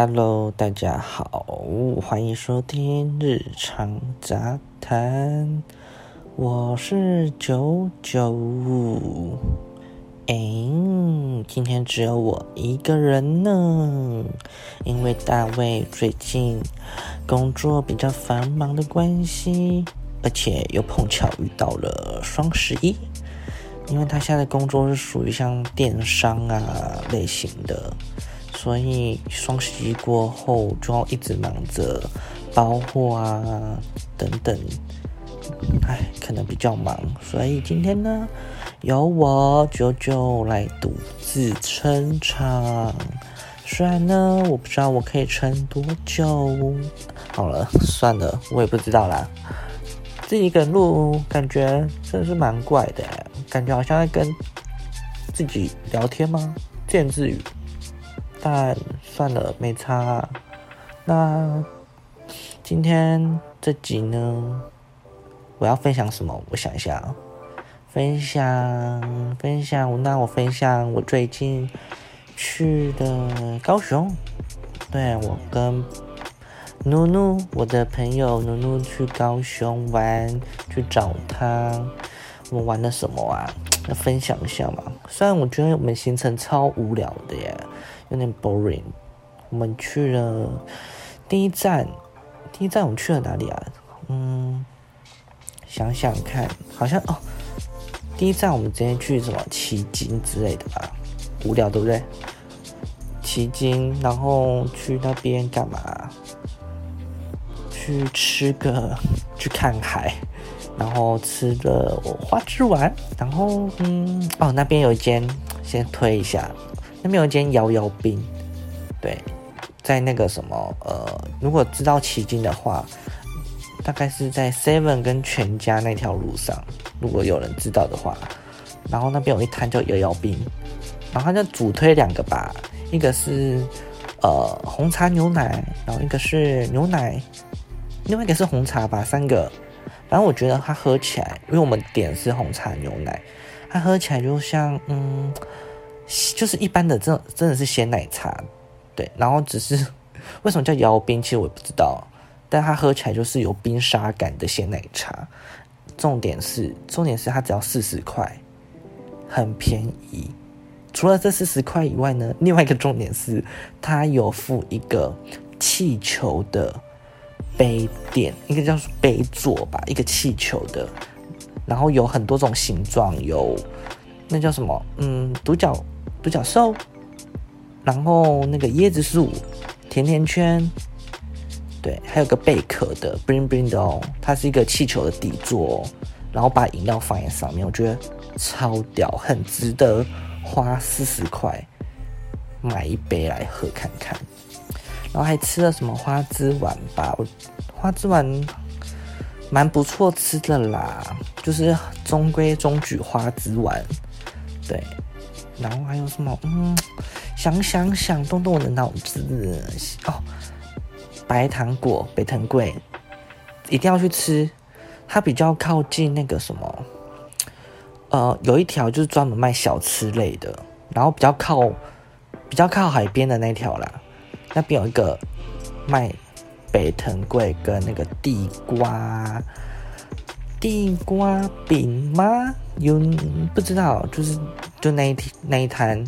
Hello，大家好，欢迎收听日常杂谈，我是九九五。哎，今天只有我一个人呢，因为大卫最近工作比较繁忙的关系，而且又碰巧遇到了双十一，因为他现在工作是属于像电商啊类型的。所以双十一过后就要一直忙着包货啊等等，哎，可能比较忙。所以今天呢，由我九九来独自撑场。虽然呢，我不知道我可以撑多久。好了，算了，我也不知道啦。自己一个人录，感觉真的是蛮怪的，感觉好像在跟自己聊天吗？自言自语。但算了，没差。那今天这集呢，我要分享什么？我想一下，分享分享。那我分享我最近去的高雄。对我跟努努，我的朋友努努去高雄玩，去找他。我们玩了什么啊？要分享一下嘛。虽然我觉得我们行程超无聊的耶。有点 boring。我们去了第一站，第一站我们去了哪里啊？嗯，想想看，好像哦，第一站我们直接去什么奇经之类的吧？无聊对不对？奇经，然后去那边干嘛？去吃个，去看海，然后吃了花枝丸，然后嗯，哦，那边有一间，先推一下。那边有一间摇摇冰，对，在那个什么呃，如果知道奇经的话，大概是在 Seven 跟全家那条路上，如果有人知道的话，然后那边有一摊叫摇摇冰，然后他就主推两个吧，一个是呃红茶牛奶，然后一个是牛奶，另外一个是红茶吧，三个，反正我觉得它喝起来，因为我们点是红茶牛奶，它喝起来就像嗯。就是一般的，真真的是鲜奶茶，对，然后只是 为什么叫摇冰，其实我也不知道，但它喝起来就是有冰沙感的鲜奶茶。重点是，重点是它只要四十块，很便宜。除了这四十块以外呢，另外一个重点是它有附一个气球的杯垫，应该叫杯座吧，一个气球的，然后有很多种形状，有那叫什么，嗯，独角。独角兽，然后那个椰子树，甜甜圈，对，还有个贝壳的，bling bling 的哦，它是一个气球的底座哦，然后把饮料放在上面，我觉得超屌，很值得花四十块买一杯来喝看看。然后还吃了什么花枝丸吧，花枝丸蛮不错吃的啦，就是中规中矩花枝丸，对。然后还有什么？嗯，想想想，动动我的脑子哦。白糖果、北藤贵，一定要去吃。它比较靠近那个什么，呃，有一条就是专门卖小吃类的，然后比较靠比较靠海边的那条啦。那边有一个卖北藤贵跟那个地瓜地瓜饼吗？有不知道，就是就那一天那一摊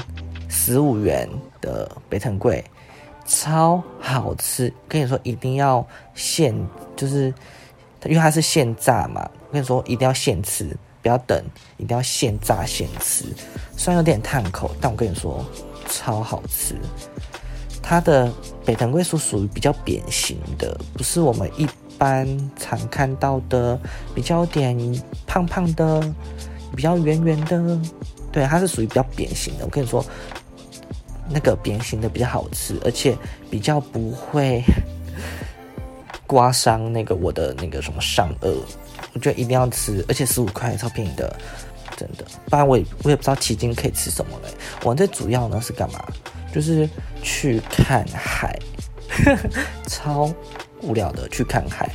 十五元的北藤贵，超好吃。跟你说一定要现，就是因为它是现炸嘛。我跟你说一定要现吃，不要等，一定要现炸现吃。虽然有点烫口，但我跟你说超好吃。它的北藤贵是属于比较扁形的，不是我们一般常看到的比较点胖胖的。比较圆圆的，对，它是属于比较扁形的。我跟你说，那个扁形的比较好吃，而且比较不会 刮伤那个我的那个什么上颚。我觉得一定要吃，而且十五块超便宜的，真的。不然我也我也不知道奇经可以吃什么嘞。我最主要呢是干嘛？就是去看海，超无聊的去看海，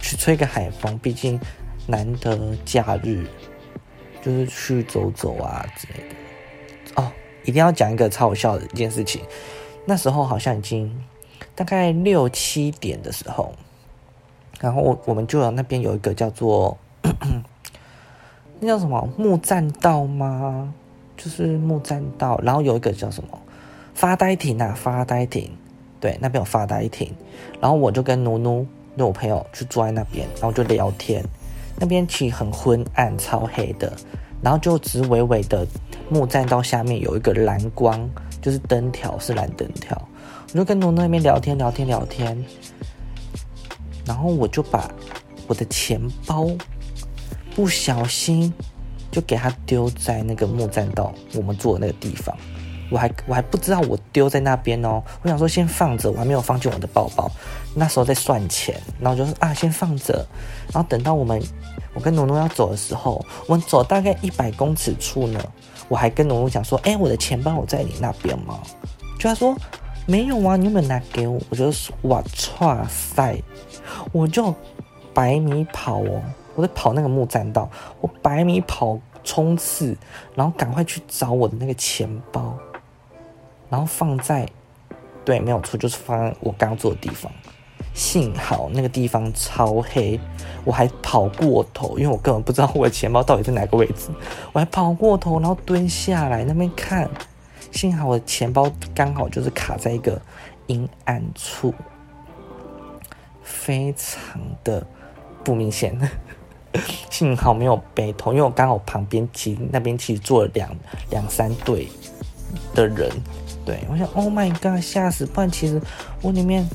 去吹个海风。毕竟难得假日。就是去走走啊之类的哦，一定要讲一个超好笑的一件事情。那时候好像已经大概六七点的时候，然后我我们就有那边有一个叫做 那叫什么木栈道吗？就是木栈道，然后有一个叫什么发呆亭啊，发呆亭，对，那边有发呆亭，然后我就跟奴奴，那我朋友去坐在那边，然后就聊天。那边其实很昏暗，超黑的，然后就只微微的木栈道下面有一个蓝光，就是灯条是蓝灯条。我就跟奴奴那边聊天聊天聊天，然后我就把我的钱包不小心。就给他丢在那个木栈道，我们坐的那个地方。我还我还不知道我丢在那边哦。我想说先放着，我还没有放进我的包包。那时候在算钱，然后就说啊，先放着。然后等到我们我跟农农要走的时候，我们走大概一百公尺处呢，我还跟农农讲说，哎，我的钱包我在你那边吗？就他说没有啊，你有没有拿给我？我就说哇，哇塞，我就百米跑哦。我在跑那个木栈道，我百米跑冲刺，然后赶快去找我的那个钱包，然后放在，对，没有错，就是放在我刚坐的地方。幸好那个地方超黑，我还跑过头，因为我根本不知道我的钱包到底在哪个位置，我还跑过头，然后蹲下来那边看，幸好我的钱包刚好就是卡在一个阴暗处，非常的不明显。幸好没有背痛，因为我刚好旁边其那边其实坐了两两三对的人，对我想，Oh my god，吓死！不然其实我里面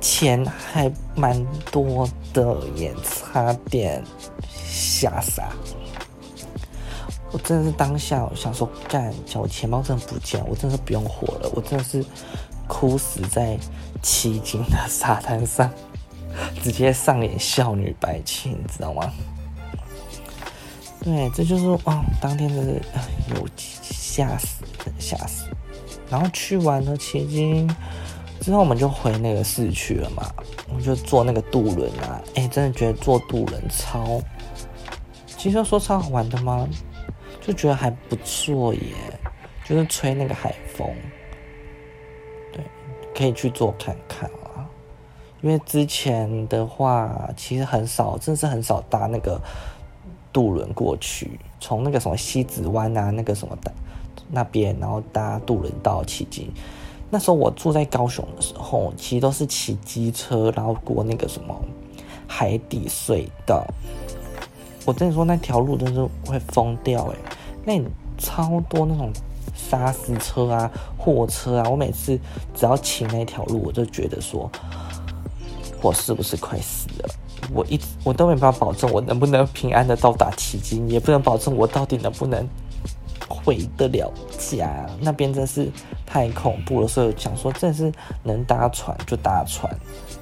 钱还蛮多的，也差点吓傻。我真的是当下我想说，干，叫我钱包真的不见，我真的不用活了，我真的是哭死在奇景的沙滩上，直接上演少女白情，你知道吗？对，这就是哦，当天真的有吓死，吓死。然后去完了奇经之后，我们就回那个市区了嘛。我们就坐那个渡轮啊，哎，真的觉得坐渡轮超，其实说超好玩的吗？就觉得还不错耶，就是吹那个海风。对，可以去坐看看啊。因为之前的话，其实很少，真的是很少搭那个。渡轮过去，从那个什么西子湾啊，那个什么的那边，然后搭渡轮到奇迹。那时候我住在高雄的时候，其实都是骑机车，然后过那个什么海底隧道。我跟你说，那条路真是会疯掉哎！那超多那种沙石车啊、货车啊，我每次只要骑那条路，我就觉得说，我是不是快死了？我一直我都没办法保证我能不能平安的到达奇经，也不能保证我到底能不能回得了家。那边真是太恐怖了，所以想说，真是能搭船就搭船，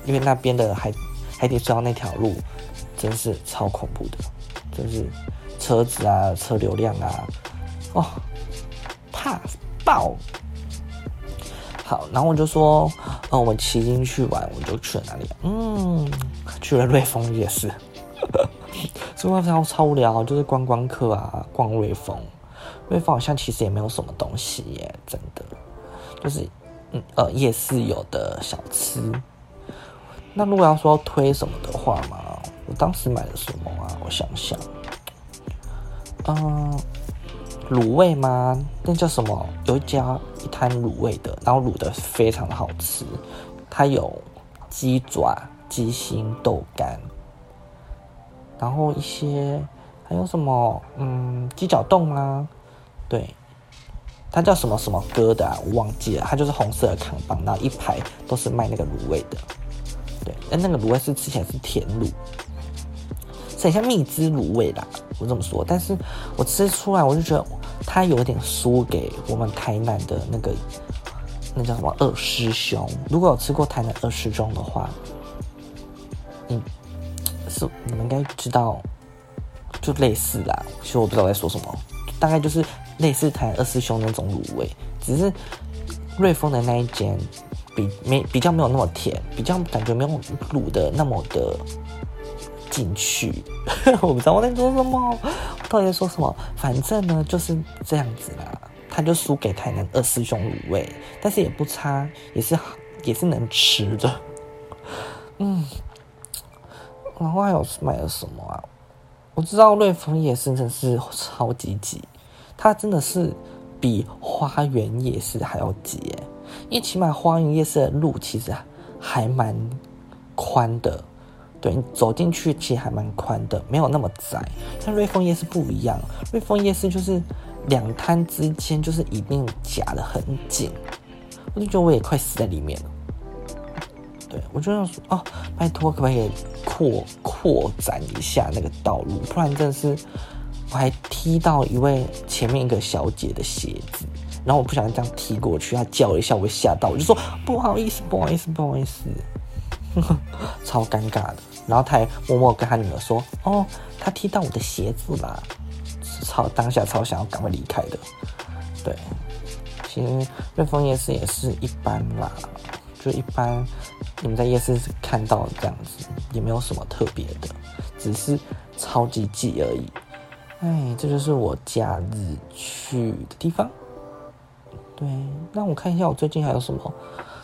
因为那边的海海底隧道那条路真是超恐怖的，真是车子啊、车流量啊，哦，怕爆。好，然后我就说，呃，我们骑进去玩，我就去了哪里？嗯，去了瑞丰夜市。这个超超无聊，就是观光客啊，逛瑞丰。瑞丰好像其实也没有什么东西耶，真的，就是嗯呃夜市有的小吃。那如果要说推什么的话嘛，我当时买了什么啊？我想想，嗯。卤味吗？那叫什么？有一家一摊卤味的，然后卤的非常好吃。它有鸡爪、鸡心、豆干，然后一些还有什么？嗯，鸡脚冻啊？对，它叫什么什么哥的，我忘记了。它就是红色的扛棒，然后一排都是卖那个卤味的。对，哎，那个卤味是吃起来是甜卤。很像蜜汁卤味啦，我这么说，但是我吃出来我就觉得它有点输给我们台南的那个那叫什么二师兄。如果有吃过台南二师兄的话，嗯，是你们应该知道，就类似啦。其实我不知道在说什么，大概就是类似台南二师兄那种卤味，只是瑞丰的那一间比没比较没有那么甜，比较感觉没有卤的那么的。进去，我不知道我在说什么，我到底在说什么？反正呢就是这样子啦。他就输给台南二师兄卤味，但是也不差，也是也是能吃的。嗯，然后还有买了什么啊？我知道瑞丰夜市真是超级挤，它真的是比花园夜市还要挤，因为起码花园夜市的路其实还蛮宽的，对你，走进去其实还蛮宽的，没有那么窄。像瑞丰夜市不一样，瑞丰夜市就是两摊之间就是一定夹的很紧，我就觉得我也快死在里面了。对，我就想说哦，拜托，可不可以扩扩展一下那个道路？不然真的是，我还踢到一位前面一个小姐的鞋子，然后我不小心这样踢过去，她叫了一下，我吓到，我就说不好意思，不好意思，不好意思，超尴尬的。然后他还默默跟他女儿说：“哦，他踢到我的鞋子啦。”是超当下超想要赶快离开的。对，其实瑞丰夜市也是一般啦。就一般，你们在夜市看到这样子，也没有什么特别的，只是超级挤而已。哎，这就是我假日去的地方。对，那我看一下我最近还有什么？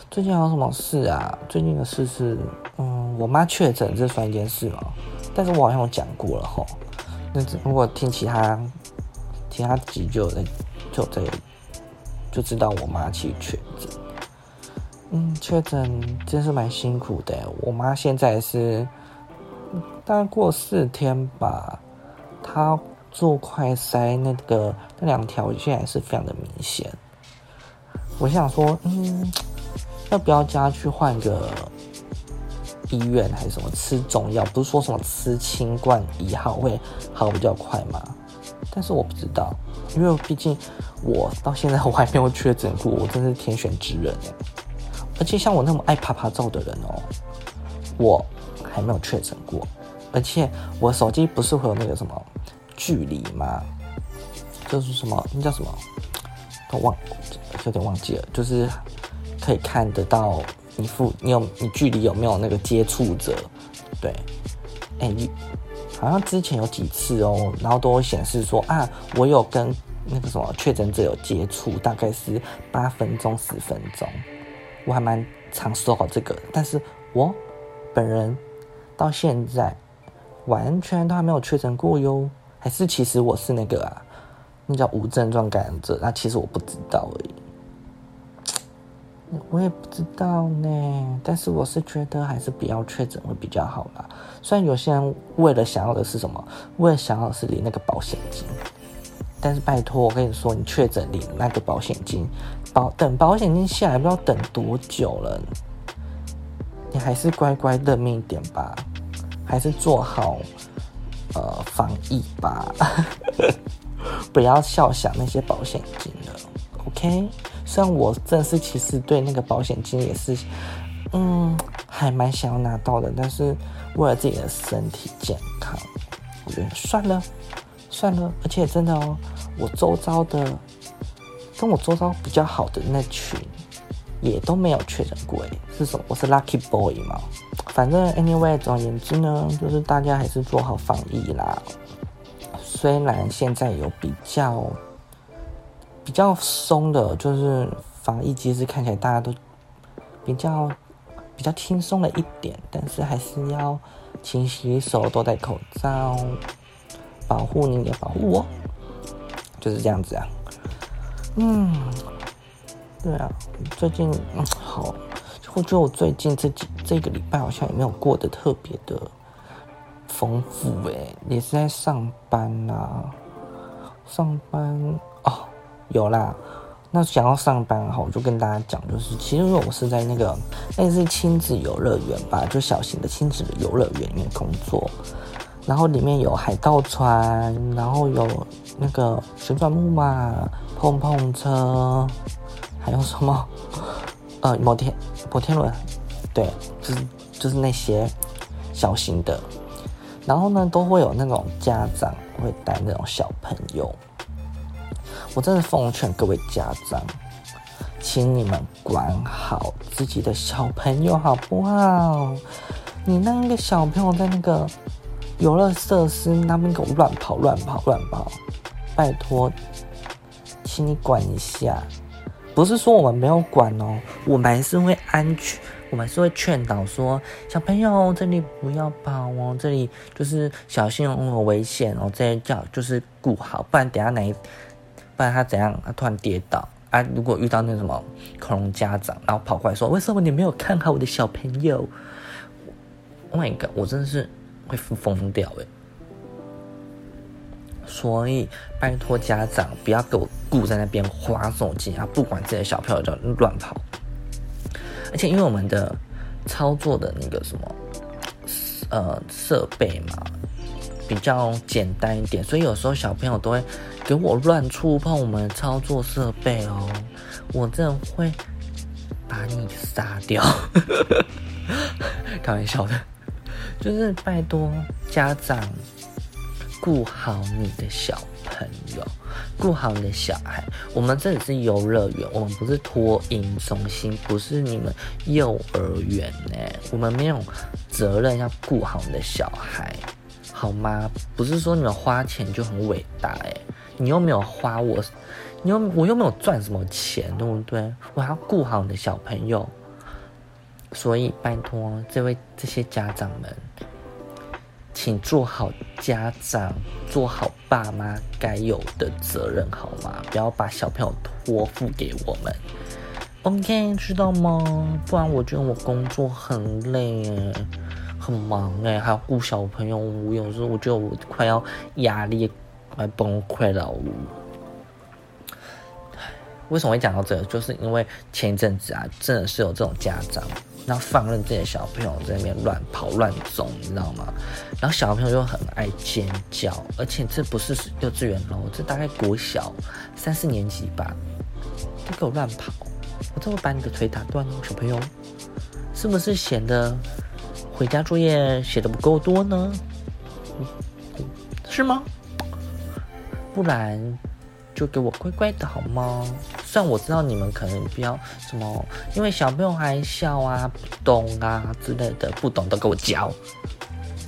最近还有什么事啊？最近的事是，嗯，我妈确诊，这算一件事吗？但是我好像有讲过了吼。那如果听其他其他集就在就在就知道我妈其实确诊。嗯，确诊真是蛮辛苦的。我妈现在是大概过四天吧，她做快筛那个那两条线还是非常的明显。我想说，嗯，要不要加去换个医院还是什么吃中药？不是说什么吃清冠一号会好比较快吗？但是我不知道，因为毕竟我到现在我还没有确诊过，我真是天选之人哎。而且像我那么爱拍拍照的人哦，我还没有确诊过。而且我手机不是会有那个什么距离吗？就是什么那叫什么？都忘，有点忘记了。就是可以看得到你附你有你距离有没有那个接触者？对，哎，好像之前有几次哦，然后都会显示说啊，我有跟那个什么确诊者有接触，大概是八分钟十分钟。我还蛮常收好这个，但是我本人到现在完全都还没有确诊过哟，还是其实我是那个啊，那叫无症状感染者，那其实我不知道而已，我也不知道呢。但是我是觉得还是不要确诊会比较好啦。虽然有些人为了想要的是什么，为了想要的是领那个保险金，但是拜托我跟你说，你确诊领那个保险金。保等保险金下来，不知道等多久了。你还是乖乖认命一点吧，还是做好呃防疫吧，不要笑想那些保险金了。OK，虽然我真是其实对那个保险金也是，嗯，还蛮想要拿到的，但是为了自己的身体健康，我觉得算了算了。而且真的哦，我周遭的。跟我周遭比较好的那群，也都没有确诊过。哎，是什么？我是 lucky boy 嘛。反正 anyway，总而言之呢，就是大家还是做好防疫啦。虽然现在有比较比较松的，就是防疫机制看起来大家都比较比较轻松了一点，但是还是要勤洗手，多戴口罩，保护你也保护我，就是这样子啊。嗯，对啊，最近嗯好，我觉得我最近这几这个礼拜好像也没有过得特别的丰富诶，也是在上班呐，上班哦，有啦，那想要上班哈，我就跟大家讲，就是其实我是在那个类似亲子游乐园吧，就小型的亲子游乐园里面工作。然后里面有海盗船，然后有那个旋转木马、碰碰车，还有什么？呃，摩天摩天轮，对，就是就是那些小型的。然后呢，都会有那种家长会带那种小朋友。我真的奉劝各位家长，请你们管好自己的小朋友好不好？你那个小朋友在那个。游乐设施那边给我乱跑乱跑乱跑，拜托，请你管一下，不是说我们没有管哦，我们还是会安全，我们是会劝导说小朋友这里不要跑哦，这里就是小心哦，危险哦，这些叫就是顾好，不然等下哪，不然他怎样，他突然跌倒啊？如果遇到那什么恐龙家长，然后跑过来说为什么你没有看好我的小朋友？Oh my god，我真的是会疯掉哎！所以拜托家长不要给我顾在那边划手机啊！不管这些小朋友就乱跑，而且因为我们的操作的那个什么呃设备嘛比较简单一点，所以有时候小朋友都会给我乱触碰我们操作设备哦，我真的会把你杀掉！开玩笑的，就是拜托家长。顾好你的小朋友，顾好你的小孩。我们这里是游乐园，我们不是托婴中心，不是你们幼儿园呢。我们没有责任要顾好你的小孩，好吗？不是说你们花钱就很伟大哎，你又没有花我，你又我又没有赚什么钱，对不对？我还要顾好你的小朋友，所以拜托这位这些家长们。请做好家长，做好爸妈该有的责任，好吗？不要把小朋友托付给我们。OK，知道吗？不然我觉得我工作很累，很忙哎，还要顾小朋友。我有时候我觉得我快要压力快崩溃了。为什么会讲到这个？就是因为前一阵子啊，真的是有这种家长。然后放任自己的小朋友在那边乱跑乱走，你知道吗？然后小朋友又很爱尖叫，而且这不是幼稚园喽，这大概国小三四年级吧，都给我乱跑，我这会把你的腿打断哦，小朋友，是不是显得回家作业写的不够多呢？是吗？不然。就给我乖乖的好吗？虽然我知道你们可能不要什么，因为小朋友还小啊，不懂啊之类的，不懂都给我教，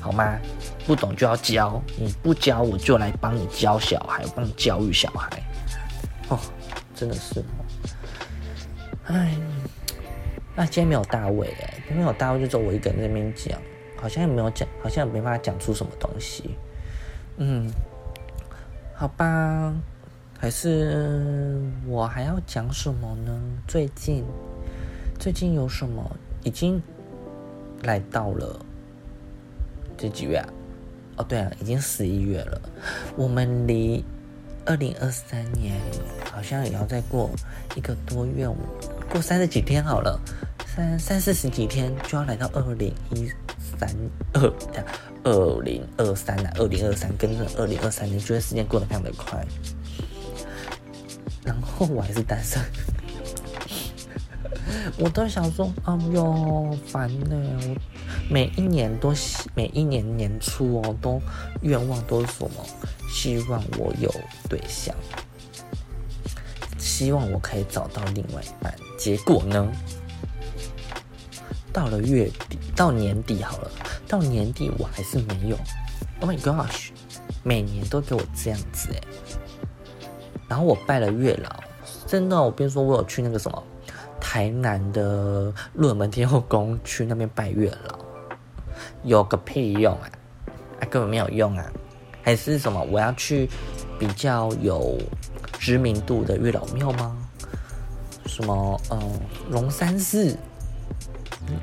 好吗？不懂就要教，你不教我就来帮你教小孩，帮你教育小孩。哦，真的是，哎，那今天没有大卫哎，没有大卫就只有我一个人在那边讲，好像也没有讲，好像也没办法讲出什么东西。嗯，好吧。还是我还要讲什么呢？最近，最近有什么？已经来到了这几月啊？哦，对啊，已经十一月了。我们离二零二三年好像也要再过一个多月，过三十几天好了，三三四十几天就要来到二零一三二二零二三了。二零二三跟着二零二三年，觉得时间过得非常的快。然后我还是单身，我都想说，哎呦，烦呢！我每一年都每一年年初哦，都愿望都是什么？希望我有对象，希望我可以找到另外一半。结果呢，到了月底，到年底好了，到年底我还是没有。Oh my gosh！每年都给我这样子哎。然后我拜了月老，真的，我别说，我有去那个什么台南的热门天后宫去那边拜月老，有个屁用啊，啊根本没有用啊，还是什么我要去比较有知名度的月老庙吗？什么嗯龙山寺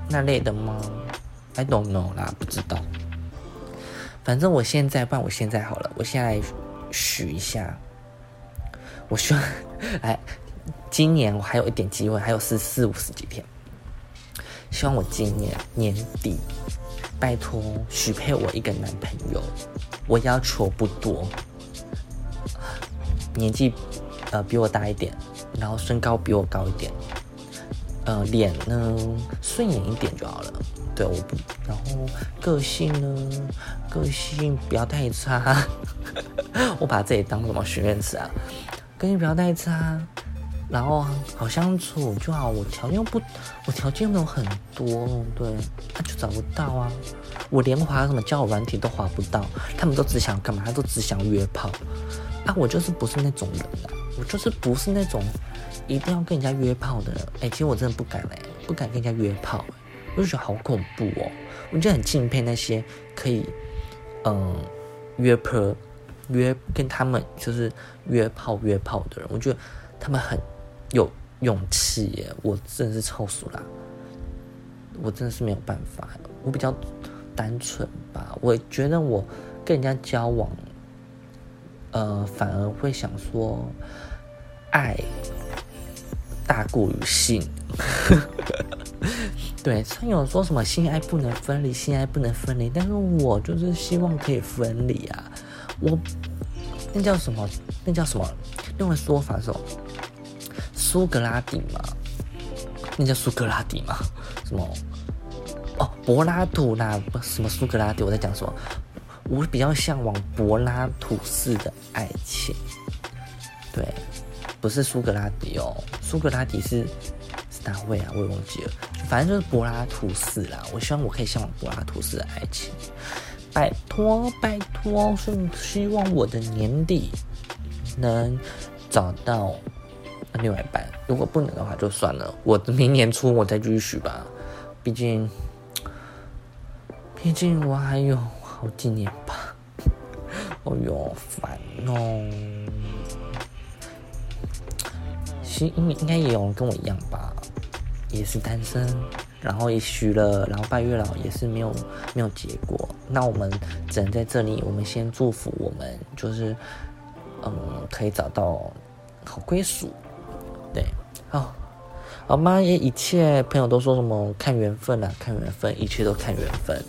那类的吗？I don't know 啦，不知道。反正我现在办，我现在好了，我现在许一下。我希望，哎，今年我还有一点机会，还有四四五十几天。希望我今年年底，拜托许配我一个男朋友。我要求不多，年纪呃比我大一点，然后身高比我高一点，呃脸呢顺眼一点就好了。对，我不，然后个性呢，个性不要太差。我把自己当什么许愿池啊？跟你不要太差，然后好相处就好。我条件不，我条件没有很多，对，那就找不到啊。我连滑什么交友软体都滑不到，他们都只想干嘛？他都只想约炮啊！我就是不是那种人啊，我就是不是那种一定要跟人家约炮的人。哎，其实我真的不敢嘞，不敢跟人家约炮，我就觉得好恐怖哦。我就很敬佩那些可以，嗯，约炮、约跟他们就是约炮、约炮的人，我觉得他们很有勇气耶。我真的是超俗啦，我真的是没有办法。我比较单纯吧，我觉得我跟人家交往，呃，反而会想说，爱大过于性。对，常有说什么性爱不能分离，性爱不能分离，但是我就是希望可以分离啊！我那叫什么？那叫什么？用的说法是苏格拉底嘛？那叫苏格拉底嘛？什么？哦，柏拉图啦，什么苏格拉底？我在讲什么？我比较向往柏拉图式的爱情。对，不是苏格拉底哦，苏格拉底是是。哪位啊？我也忘记了。反正就是柏拉图式啦。我希望我可以向往柏拉图式的爱情。拜托，拜托，是希望我的年底能找到另外一半。如果不能的话，就算了。我明年初我再继续吧。毕竟，毕竟我还有好几年吧。哎呦，烦哦。应应应该也有人跟我一样吧。也是单身，然后也许了，然后拜月老也是没有没有结果。那我们只能在这里，我们先祝福我们，就是嗯，可以找到好归属。对，好，好吗？也一切朋友都说什么看缘分啊，看缘分，一切都看缘分。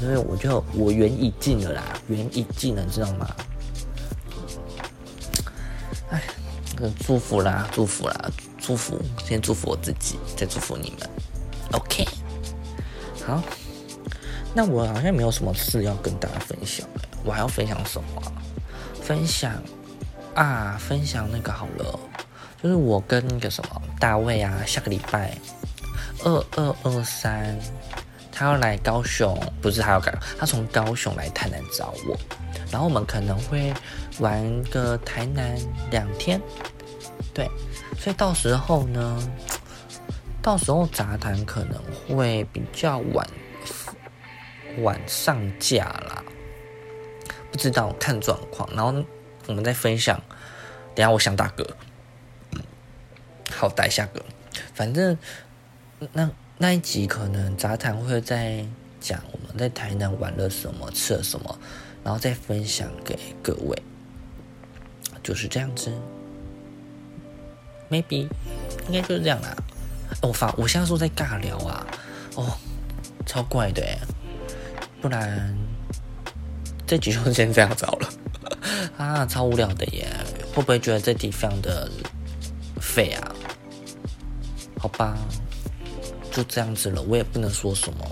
因为我就我缘已尽了啦，缘已尽了，知道吗？哎，祝福啦，祝福啦。祝福，先祝福我自己，再祝福你们。OK，好，那我好像没有什么事要跟大家分享我还要分享什么？分享啊，分享那个好了，就是我跟那个什么大卫啊，下个礼拜二二二三，他要来高雄，不是他要改，他从高雄来台南找我，然后我们可能会玩个台南两天，对。所以到时候呢，到时候杂谈可能会比较晚晚上架啦，不知道看状况。然后我们再分享。等下我想打嗝，好打一下嗝。反正那那一集可能杂谈会在讲我们在台南玩了什么，吃了什么，然后再分享给各位，就是这样子。maybe 应该就是这样啦。我发，我现在说在尬聊啊，哦，超怪的，不然这集就先这样子好了 啊，超无聊的耶，会不会觉得这题非常的废啊？好吧，就这样子了，我也不能说什么，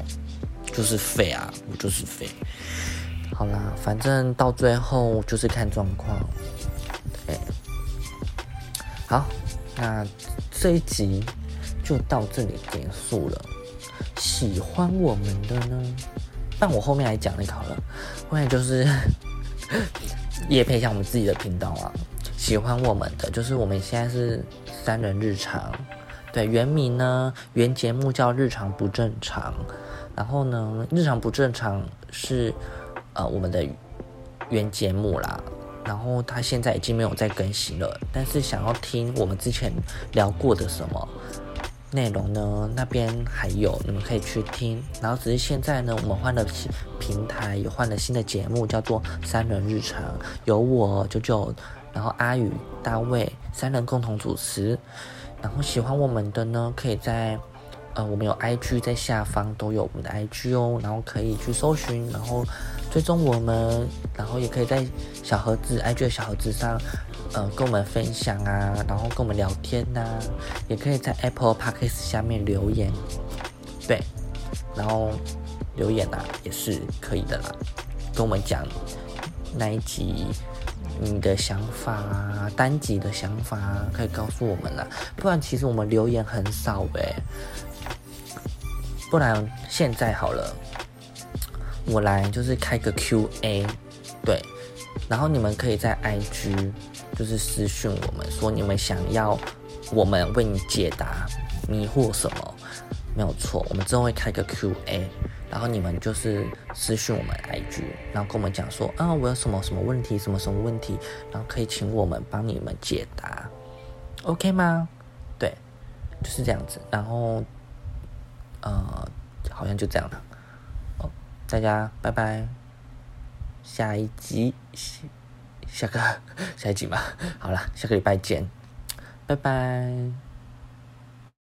就是废啊，我就是废。好啦，反正到最后就是看状况，对，好。那这一集就到这里结束了。喜欢我们的呢，但我后面来讲那个好了。后面就是 也配一下我们自己的频道啊。喜欢我们的，就是我们现在是三人日常，对原名呢，原节目叫日常不正常。然后呢，日常不正常是呃我们的原节目啦。然后他现在已经没有再更新了，但是想要听我们之前聊过的什么内容呢？那边还有，你们可以去听。然后只是现在呢，我们换了平台，也换了新的节目，叫做《三人日常》，有我九九，然后阿宇、大卫三人共同主持。然后喜欢我们的呢，可以在。呃，我们有 IG 在下方都有我们的 IG 哦，然后可以去搜寻，然后追踪我们，然后也可以在小盒子 IG 的小盒子上，呃，跟我们分享啊，然后跟我们聊天呐，也可以在 Apple Podcast 下面留言，对，然后留言啊也是可以的啦，跟我们讲那一集你的想法啊，单集的想法啊，可以告诉我们啦，不然其实我们留言很少呗。不然现在好了，我来就是开个 Q A，对，然后你们可以在 IG 就是私讯我们说你们想要我们为你解答迷惑什么，没有错，我们之后会开个 QA，然后你们就是私讯我们 IG，然后跟我们讲说啊我有什么什么问题，什么什么问题，然后可以请我们帮你们解答，OK 吗？对，就是这样子，然后呃好像就这样了，哦，大家拜拜。下一集，下个下一集吧，好了，下个礼拜见，拜拜。